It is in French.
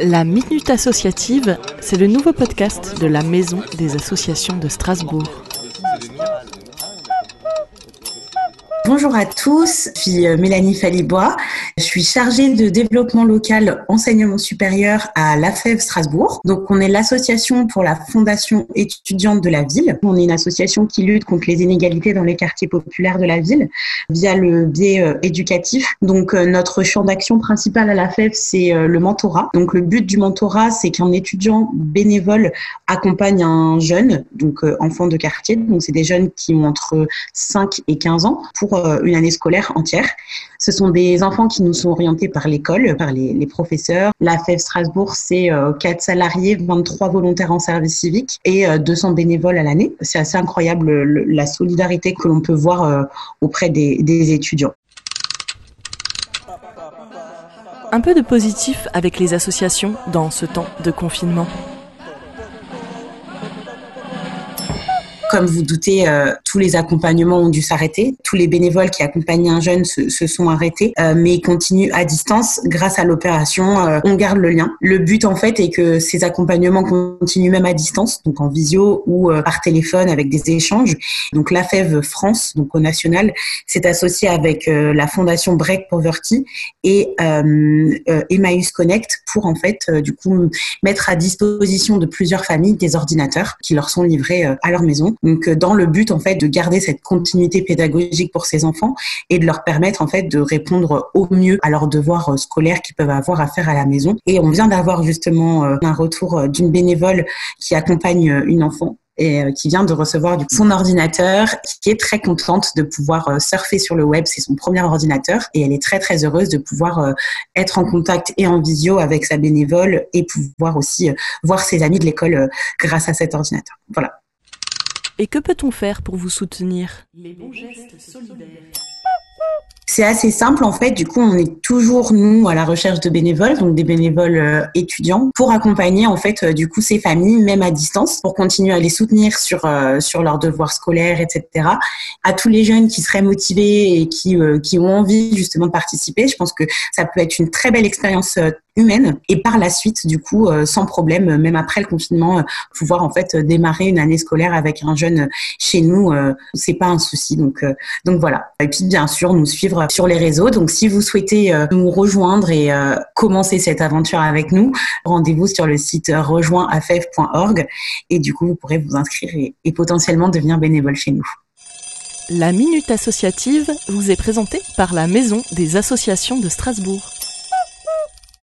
La Minute Associative, c'est le nouveau podcast de la Maison des Associations de Strasbourg. Bonjour à tous, je suis euh, Mélanie Falibois. Je suis chargée de développement local enseignement supérieur à l'AFEV Strasbourg. Donc, on est l'association pour la fondation étudiante de la ville. On est une association qui lutte contre les inégalités dans les quartiers populaires de la ville via le biais euh, éducatif. Donc, euh, notre champ d'action principal à l'AFEV, c'est le mentorat. Donc, le but du mentorat, c'est qu'un étudiant bénévole accompagne un jeune, donc enfant de quartier. Donc, c'est des jeunes qui ont entre 5 et 15 ans pour euh, une année scolaire entière. Ce sont des enfants qui nous sont orientés par l'école, par les, professeurs. La FEV Strasbourg, c'est 4 euh, salariés, 23 volontaires en service civique et 200 euh, bénévoles à l'année. C'est assez incroyable la solidarité que l'on peut voir auprès des étudiants. Un peu de positif avec les associations dans ce temps de confinement. Comme vous doutez, euh, tous les accompagnements ont dû s'arrêter. Tous les bénévoles qui accompagnaient un jeune se, sont arrêtés, euh, mais continuent à distance. Grâce à l'opération, euh, on garde le lien. Le but, en fait, est que ces accompagnements continuent même à distance, donc en visio ou par téléphone avec des échanges. Donc la FEV France, donc au national, s'est associée avec la fondation Break Poverty et Emmaüs Connect pour en fait, du coup, mettre à disposition de plusieurs familles des ordinateurs qui leur sont livrés à leur maison. Donc, euh, dans le but, en fait, de garder cette continuité pédagogique pour ces enfants et de leur permettre, en fait, de répondre au mieux à leurs devoirs euh, scolaires qu'ils peuvent avoir à faire à la maison. Et on vient d'avoir justement euh, un retour d'une bénévole qui accompagne une enfant et qui vient de recevoir son ordinateur, qui est très contente de pouvoir surfer sur le web. C'est son premier ordinateur et elle est très très heureuse de pouvoir être en contact et en visio avec sa bénévole et pouvoir aussi voir ses amis de l'école grâce à cet ordinateur. Voilà. Et que peut-on faire pour vous soutenir? Les bons gestes solidaires. C'est assez simple en fait. Du coup, on est toujours nous à la recherche de bénévoles, donc des bénévoles euh, étudiants, pour accompagner en fait euh, du coup ces familles, même à distance, pour continuer à les soutenir sur euh, sur leurs devoirs scolaires, etc. À tous les jeunes qui seraient motivés et qui qui ont envie justement de participer, je pense que ça peut être une très belle expérience humaine et par la suite du coup sans problème même après le confinement pouvoir en fait démarrer une année scolaire avec un jeune chez nous c'est pas un souci donc donc voilà et puis bien sûr nous suivre sur les réseaux. Donc si vous souhaitez euh, nous rejoindre et euh, commencer cette aventure avec nous, rendez-vous sur le site rejoindafef.org et du coup vous pourrez vous inscrire et potentiellement devenir bénévole chez nous. La Minute Associative vous est présentée par la Maison des Associations de Strasbourg.